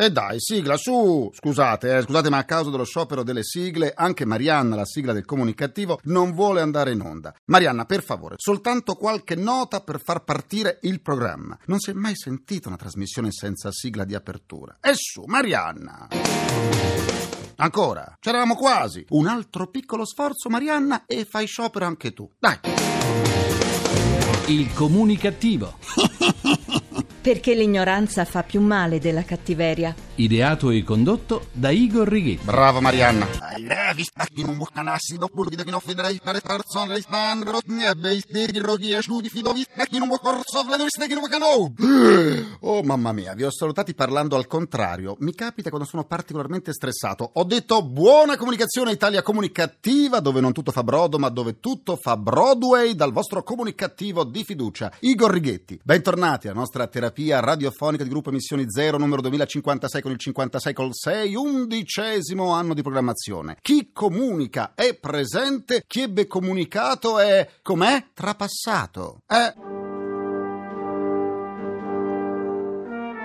E dai, sigla su! Scusate, eh, scusate, ma a causa dello sciopero delle sigle, anche Marianna, la sigla del comunicativo, non vuole andare in onda. Marianna, per favore, soltanto qualche nota per far partire il programma. Non si è mai sentita una trasmissione senza sigla di apertura. E su, Marianna! Ancora, c'eravamo quasi. Un altro piccolo sforzo, Marianna, e fai sciopero anche tu. Dai. Il comunicativo. Perché l'ignoranza fa più male della cattiveria. Ideato e condotto da Igor Righetti. Bravo Marianna. Oh mamma mia, vi ho salutati parlando al contrario. Mi capita quando sono particolarmente stressato. Ho detto buona comunicazione Italia comunicativa, dove non tutto fa brodo, ma dove tutto fa Broadway, dal vostro comunicativo di fiducia. Igor Righetti. Bentornati alla nostra terapia radiofonica di gruppo Emissioni Zero, numero 2056 con il 56 col 6, undicesimo anno di programmazione. Chi comunica è presente, chi ebbe comunicato è com'è? Trapassato. Eh.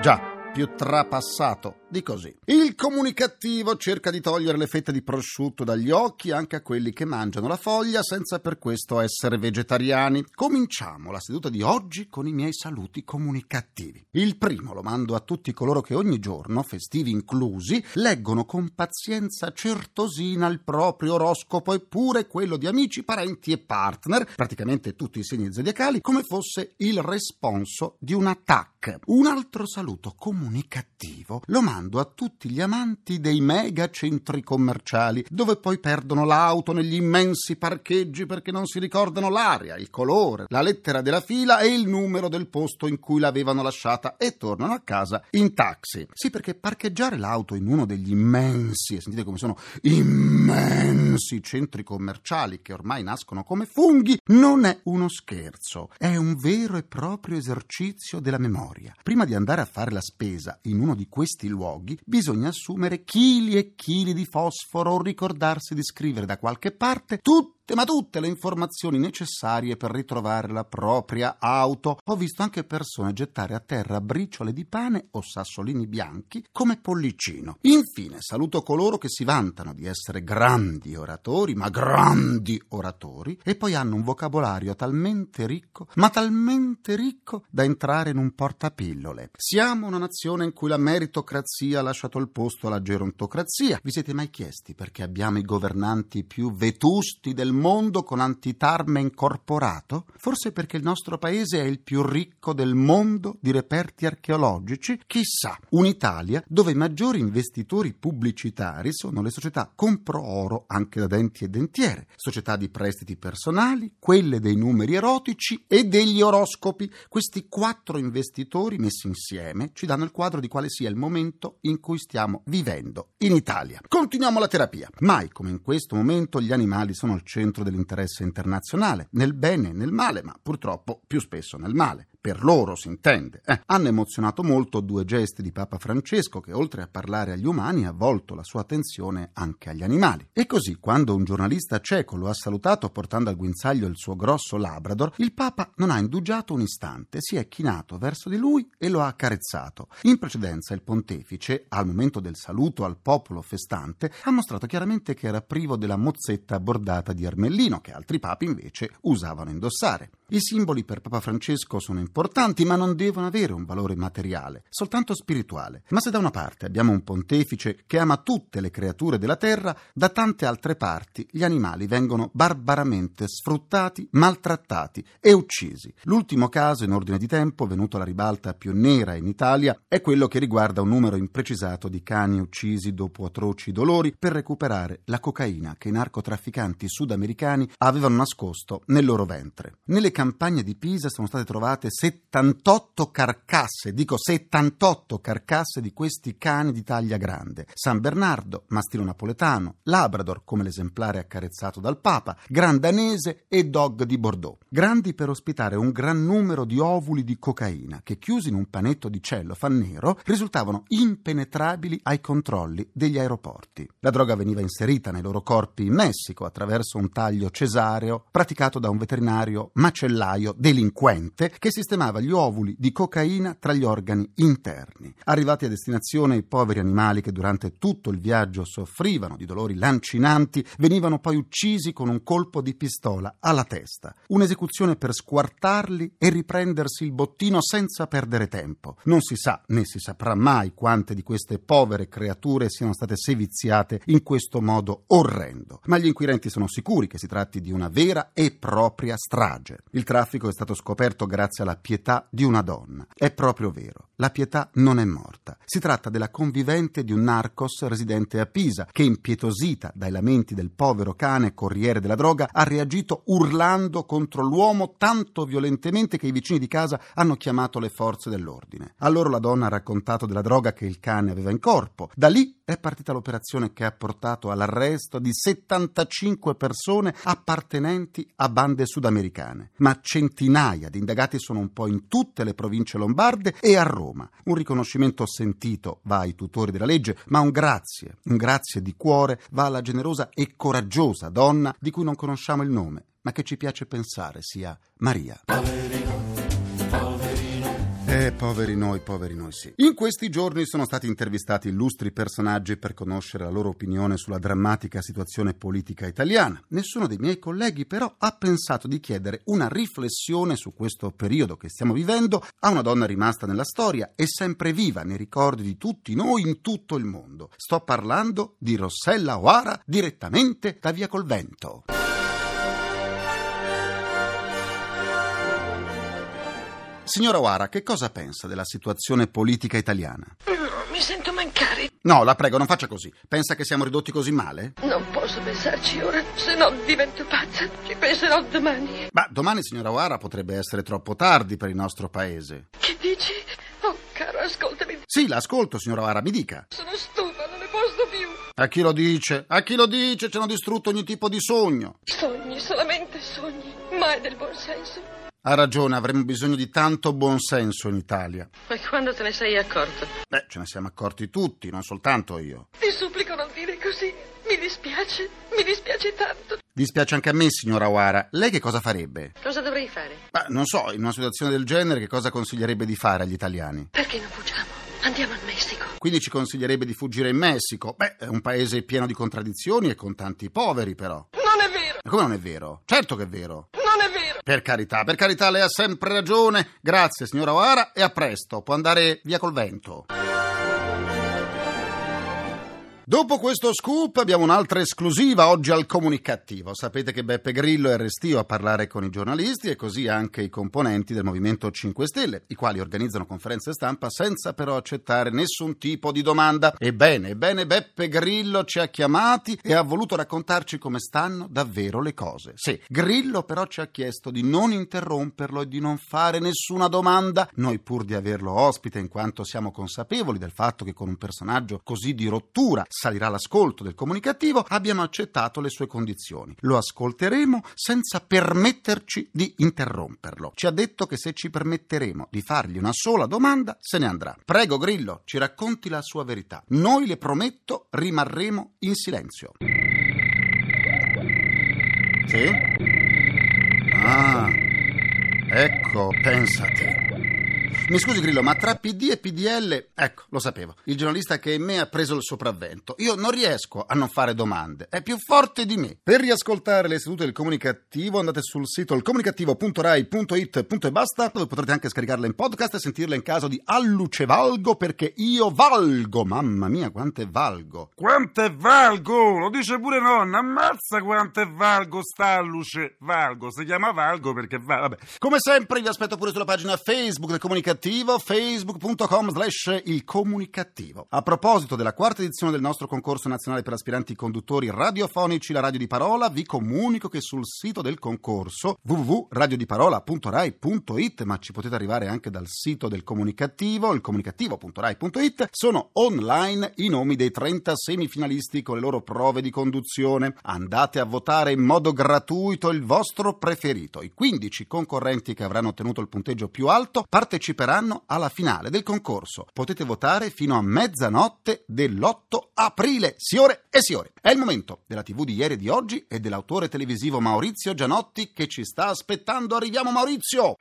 Già più trapassato di così. Il comunicativo cerca di togliere le fette di prosciutto dagli occhi anche a quelli che mangiano la foglia senza per questo essere vegetariani. Cominciamo la seduta di oggi con i miei saluti comunicativi. Il primo lo mando a tutti coloro che ogni giorno, festivi inclusi, leggono con pazienza certosina il proprio oroscopo eppure quello di amici, parenti e partner, praticamente tutti i segni zodiacali, come fosse il responso di un attacco. Un altro saluto comunicativo lo mando a tutti gli amanti dei mega centri commerciali, dove poi perdono l'auto negli immensi parcheggi perché non si ricordano l'aria, il colore, la lettera della fila e il numero del posto in cui l'avevano lasciata e tornano a casa in taxi. Sì, perché parcheggiare l'auto in uno degli immensi, e sentite come sono immensi centri commerciali che ormai nascono come funghi, non è uno scherzo, è un vero e proprio esercizio della memoria. Prima di andare a fare la spesa, in uno di questi luoghi, bisogna assumere chili e chili di fosforo o ricordarsi di scrivere da qualche parte tutte ma tutte le informazioni necessarie per ritrovare la propria auto. Ho visto anche persone gettare a terra briciole di pane o sassolini bianchi come pollicino. Infine, saluto coloro che si vantano di essere grandi oratori, ma grandi oratori, e poi hanno un vocabolario talmente ricco, ma talmente ricco da entrare in un portapillole. Siamo una nazione in cui la meritocrazia ha lasciato il posto alla gerontocrazia. Vi siete mai chiesti perché abbiamo i governanti più vetusti del mondo con antitarme incorporato? Forse perché il nostro paese è il più ricco del mondo di reperti archeologici? Chissà, un'Italia dove i maggiori investitori pubblicitari sono le società compro oro anche da denti e dentiere, società di prestiti personali, quelle dei numeri erotici e degli oroscopi. Questi quattro investitori messi insieme ci danno il quadro di quale sia il momento in cui stiamo vivendo in Italia. Continuiamo la terapia. Mai come in questo momento gli animali sono al centro dell'interesse internazionale, nel bene e nel male, ma purtroppo più spesso nel male per loro si intende. Eh, hanno emozionato molto due gesti di Papa Francesco che oltre a parlare agli umani ha volto la sua attenzione anche agli animali. E così, quando un giornalista cieco lo ha salutato portando al guinzaglio il suo grosso Labrador, il Papa non ha indugiato un istante, si è chinato verso di lui e lo ha accarezzato. In precedenza il pontefice, al momento del saluto al popolo festante, ha mostrato chiaramente che era privo della mozzetta bordata di ermellino che altri papi invece usavano indossare. I simboli per Papa Francesco sono importanti, ma non devono avere un valore materiale, soltanto spirituale. Ma se da una parte abbiamo un pontefice che ama tutte le creature della terra, da tante altre parti gli animali vengono barbaramente sfruttati, maltrattati e uccisi. L'ultimo caso in ordine di tempo, venuto alla ribalta più nera in Italia, è quello che riguarda un numero imprecisato di cani uccisi dopo atroci dolori per recuperare la cocaina che i narcotrafficanti sudamericani avevano nascosto nel loro ventre. Nelle campagne di Pisa sono state trovate 78 carcasse, dico 78 carcasse di questi cani di taglia grande. San Bernardo, mastino napoletano, Labrador come l'esemplare accarezzato dal Papa, Gran Danese e Dog di Bordeaux. Grandi per ospitare un gran numero di ovuli di cocaina che chiusi in un panetto di cellofan nero risultavano impenetrabili ai controlli degli aeroporti. La droga veniva inserita nei loro corpi in Messico attraverso un taglio cesareo praticato da un veterinario macellato macellaio delinquente che sistemava gli ovuli di cocaina tra gli organi interni. Arrivati a destinazione i poveri animali che durante tutto il viaggio soffrivano di dolori lancinanti venivano poi uccisi con un colpo di pistola alla testa. Un'esecuzione per squartarli e riprendersi il bottino senza perdere tempo. Non si sa né si saprà mai quante di queste povere creature siano state seviziate in questo modo orrendo. Ma gli inquirenti sono sicuri che si tratti di una vera e propria strage. Il traffico è stato scoperto grazie alla pietà di una donna. È proprio vero, la pietà non è morta. Si tratta della convivente di un narcos residente a Pisa che, impietosita dai lamenti del povero cane corriere della droga, ha reagito urlando contro l'uomo tanto violentemente che i vicini di casa hanno chiamato le forze dell'ordine. A loro la donna ha raccontato della droga che il cane aveva in corpo. Da lì è partita l'operazione che ha portato all'arresto di 75 persone appartenenti a bande sudamericane. Ma centinaia di indagati sono un po' in tutte le province lombarde e a Roma. Un riconoscimento sentito va ai tutori della legge, ma un grazie, un grazie di cuore va alla generosa e coraggiosa donna di cui non conosciamo il nome, ma che ci piace pensare sia Maria. Eh, poveri noi, poveri noi sì. In questi giorni sono stati intervistati illustri personaggi per conoscere la loro opinione sulla drammatica situazione politica italiana. Nessuno dei miei colleghi però ha pensato di chiedere una riflessione su questo periodo che stiamo vivendo a una donna rimasta nella storia e sempre viva nei ricordi di tutti noi in tutto il mondo. Sto parlando di Rossella O'Hara direttamente da Via col Signora O'Hara, che cosa pensa della situazione politica italiana? Mi sento mancare. No, la prego, non faccia così. Pensa che siamo ridotti così male? Non posso pensarci ora, se no divento pazza. Ci penserò domani. Ma domani, signora O'Hara, potrebbe essere troppo tardi per il nostro paese. Che dici? Oh, caro, ascoltami. Sì, l'ascolto, signora O'Hara, mi dica. Sono stufa, non ne posso più. A chi lo dice? A chi lo dice? Ci hanno distrutto ogni tipo di sogno. Sogni, solamente sogni. Mai del buon senso. Ha ragione, avremmo bisogno di tanto buonsenso in Italia. Ma quando te ne sei accorto? Beh, ce ne siamo accorti tutti, non soltanto io. Ti supplico non dire così. Mi dispiace, mi dispiace tanto. Dispiace anche a me, signora O'Hara. Lei che cosa farebbe? Cosa dovrei fare? Ma non so, in una situazione del genere che cosa consiglierebbe di fare agli italiani? Perché non fuggiamo? Andiamo al Messico. Quindi ci consiglierebbe di fuggire in Messico. Beh, è un paese pieno di contraddizioni e con tanti poveri, però. Non è vero, Ma come non è vero? Certo che è vero. Per carità, per carità, lei ha sempre ragione. Grazie, signora O'Hara, e a presto. Può andare via col vento. Dopo questo scoop abbiamo un'altra esclusiva oggi al comunicativo. Sapete che Beppe Grillo è restio a parlare con i giornalisti e così anche i componenti del Movimento 5 Stelle, i quali organizzano conferenze stampa senza però accettare nessun tipo di domanda. Ebbene, ebbene, Beppe Grillo ci ha chiamati e ha voluto raccontarci come stanno davvero le cose. Sì, Grillo però ci ha chiesto di non interromperlo e di non fare nessuna domanda. Noi pur di averlo ospite in quanto siamo consapevoli del fatto che con un personaggio così di rottura salirà l'ascolto del comunicativo, abbiamo accettato le sue condizioni. Lo ascolteremo senza permetterci di interromperlo. Ci ha detto che se ci permetteremo di fargli una sola domanda, se ne andrà. Prego, Grillo, ci racconti la sua verità. Noi, le prometto, rimarremo in silenzio. Sì? Ah, ecco, pensate. Mi scusi Grillo, ma tra PD e PDL, ecco, lo sapevo, il giornalista che in me ha preso il sopravvento. Io non riesco a non fare domande, è più forte di me. Per riascoltare le sedute del comunicativo andate sul sito ilcomunicativo.rai.it e basta, dove potrete anche scaricarle in podcast e sentirle in caso di alluce valgo perché io valgo. Mamma mia, quante valgo. Quanto è valgo? Lo dice pure nonna. Ammazza quanto è valgo sta luce. Valgo, si chiama valgo perché va. Vabbè. Come sempre vi aspetto pure sulla pagina Facebook del comunicativo, facebook.com slash il comunicativo. A proposito della quarta edizione del nostro concorso nazionale per aspiranti conduttori radiofonici La Radio di Parola, vi comunico che sul sito del concorso www.radiodiparola.rai.it, ma ci potete arrivare anche dal sito del comunicativo, il comunicativo.rai.it, sono online i nomi dei 30 semifinalisti con le loro prove di conduzione. Andate a votare in modo gratuito il vostro preferito. I 15 concorrenti che avranno ottenuto il punteggio più alto parteciperanno parteciperanno alla finale del concorso. Potete votare fino a mezzanotte dell'8 aprile. Signore e signori, è il momento della TV di ieri e di oggi e dell'autore televisivo Maurizio Gianotti che ci sta aspettando. Arriviamo Maurizio!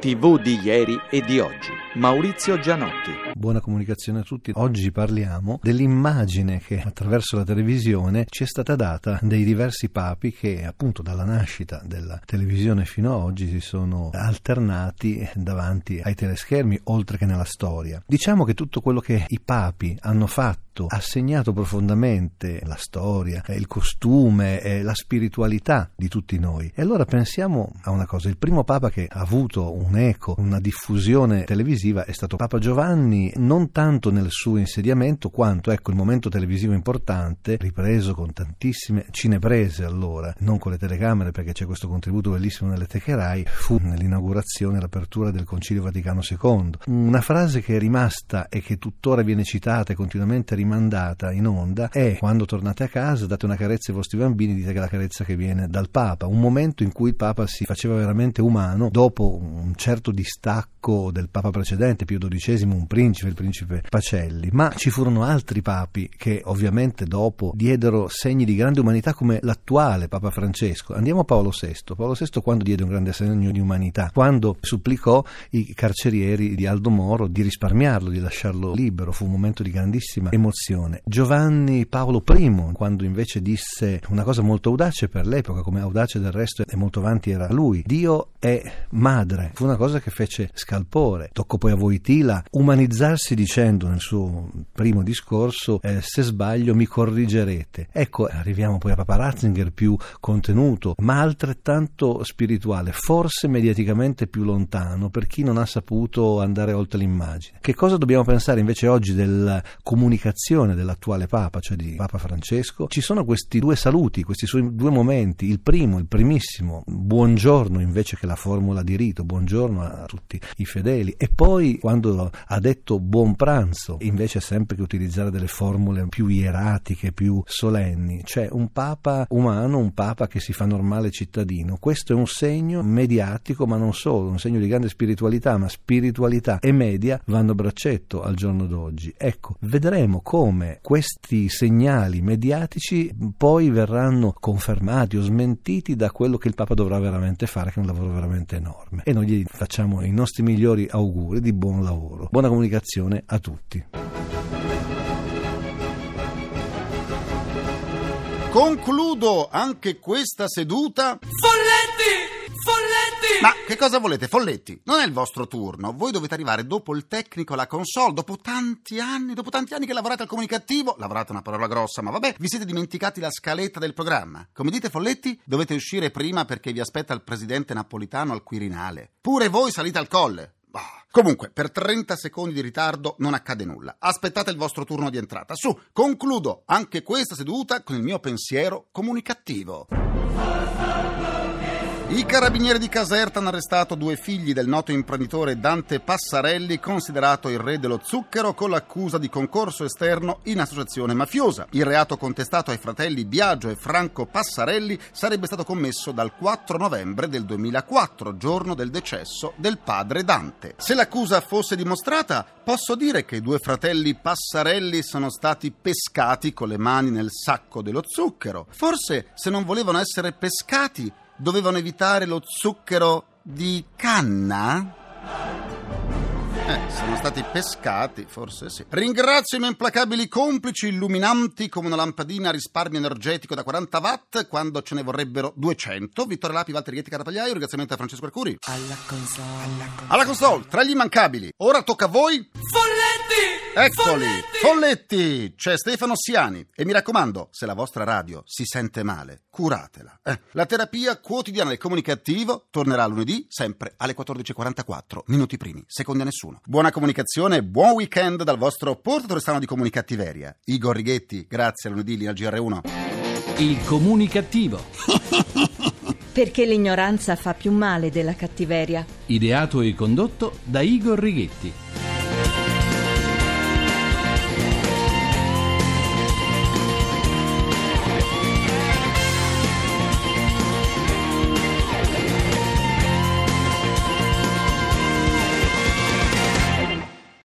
TV di ieri e di oggi. Maurizio Gianotti. Buona comunicazione a tutti. Oggi parliamo dell'immagine che attraverso la televisione ci è stata data dei diversi papi che appunto dalla nascita della televisione fino ad oggi si sono alternati davanti ai teleschermi oltre che nella storia. Diciamo che tutto quello che i papi hanno fatto ha segnato profondamente la storia, il costume la spiritualità di tutti noi. E allora pensiamo a una cosa, il primo papa che ha avuto un eco, una diffusione televisiva è stato Papa Giovanni, non tanto nel suo insediamento quanto ecco il momento televisivo importante, ripreso con tantissime cineprese allora, non con le telecamere perché c'è questo contributo bellissimo nelle Techerai, fu nell'inaugurazione e l'apertura del Concilio Vaticano II. Una frase che è rimasta e che tuttora viene citata e continuamente rimandata in onda è quando tornate a casa date una carezza ai vostri bambini, dite che è la carezza che viene dal Papa, un momento in cui il Papa si faceva veramente umano dopo un certo distacco del Papa precedente, Pio XII, un principe, il principe Pacelli, ma ci furono altri papi che ovviamente dopo diedero segni di grande umanità come l'attuale Papa Francesco. Andiamo a Paolo VI. Paolo VI quando diede un grande segno di umanità, quando supplicò i carcerieri di Aldo Moro di risparmiarlo, di lasciarlo libero, fu un momento di grandissima emozione. Giovanni Paolo I, quando invece disse una cosa molto audace per l'epoca, come audace del resto e molto avanti era lui, Dio è madre, fu una cosa che fece scalpore. Toccò poi a Voitila umanizzarsi dicendo nel suo primo discorso eh, se sbaglio mi corrigerete. Ecco, arriviamo poi a Papa Ratzinger più contenuto, ma altrettanto spirituale, forse mediaticamente più lontano per chi non ha saputo andare oltre l'immagine. Che cosa dobbiamo pensare invece oggi della comunicazione dell'attuale Papa, cioè di Papa Francesco? Ci sono questi due saluti, questi suoi due momenti, il primo, il primissimo, buongiorno invece che la formula di rito, buongiorno a tutti i fedeli, e poi quando ha detto buon pranzo, invece sempre che utilizzare delle formule più ieratiche, più solenni, cioè un Papa umano, un Papa che si fa normale cittadino. Questo è un segno mediatico, ma non solo, un segno di grande spiritualità, ma spiritualità e media vanno a braccetto al giorno d'oggi. Ecco, vedremo come questi segnali mediatici poi verranno confermati o smentiti da quello che il Papa dovrà veramente fare, che è un lavoro veramente enorme. E noi gli facciamo i nostri migliori auguri di buon lavoro. Buona comunicazione a tutti. Concludo anche questa seduta. Folletti! Ma che cosa volete, Folletti? Non è il vostro turno. Voi dovete arrivare dopo il tecnico alla console, dopo tanti anni, dopo tanti anni che lavorate al comunicativo. Lavorate una parola grossa, ma vabbè, vi siete dimenticati la scaletta del programma. Come dite, Folletti? Dovete uscire prima perché vi aspetta il presidente napolitano al Quirinale. Pure voi salite al colle. Bah. Comunque, per 30 secondi di ritardo non accade nulla. Aspettate il vostro turno di entrata. Su, concludo anche questa seduta con il mio pensiero comunicativo. I carabinieri di Caserta hanno arrestato due figli del noto imprenditore Dante Passarelli, considerato il re dello zucchero, con l'accusa di concorso esterno in associazione mafiosa. Il reato contestato ai fratelli Biagio e Franco Passarelli sarebbe stato commesso dal 4 novembre del 2004, giorno del decesso del padre Dante. Se l'accusa fosse dimostrata, posso dire che i due fratelli Passarelli sono stati pescati con le mani nel sacco dello zucchero. Forse, se non volevano essere pescati, dovevano evitare lo zucchero di canna? Eh, sono stati pescati, forse sì. Ringrazio i miei implacabili complici, illuminanti come una lampadina a risparmio energetico da 40 watt, quando ce ne vorrebbero 200. Vittorio Lapi, Walter Rietti, Caratagliaio, ringraziamento a Francesco Arcuri. Alla console. Alla console, tra gli immancabili. Ora tocca a voi. Folletti! Eccoli, Folletti! Folletti! C'è Stefano Siani. E mi raccomando, se la vostra radio si sente male, curatela. Eh, La terapia quotidiana del comunicativo tornerà lunedì, sempre alle 14.44, minuti primi, secondi a nessuno. Buona comunicazione e buon weekend dal vostro portatore strano di comunicattiveria. Igor Righetti, grazie a lunedì lì al GR1. Il comunicativo. Perché l'ignoranza fa più male della cattiveria. Ideato e condotto da Igor Righetti.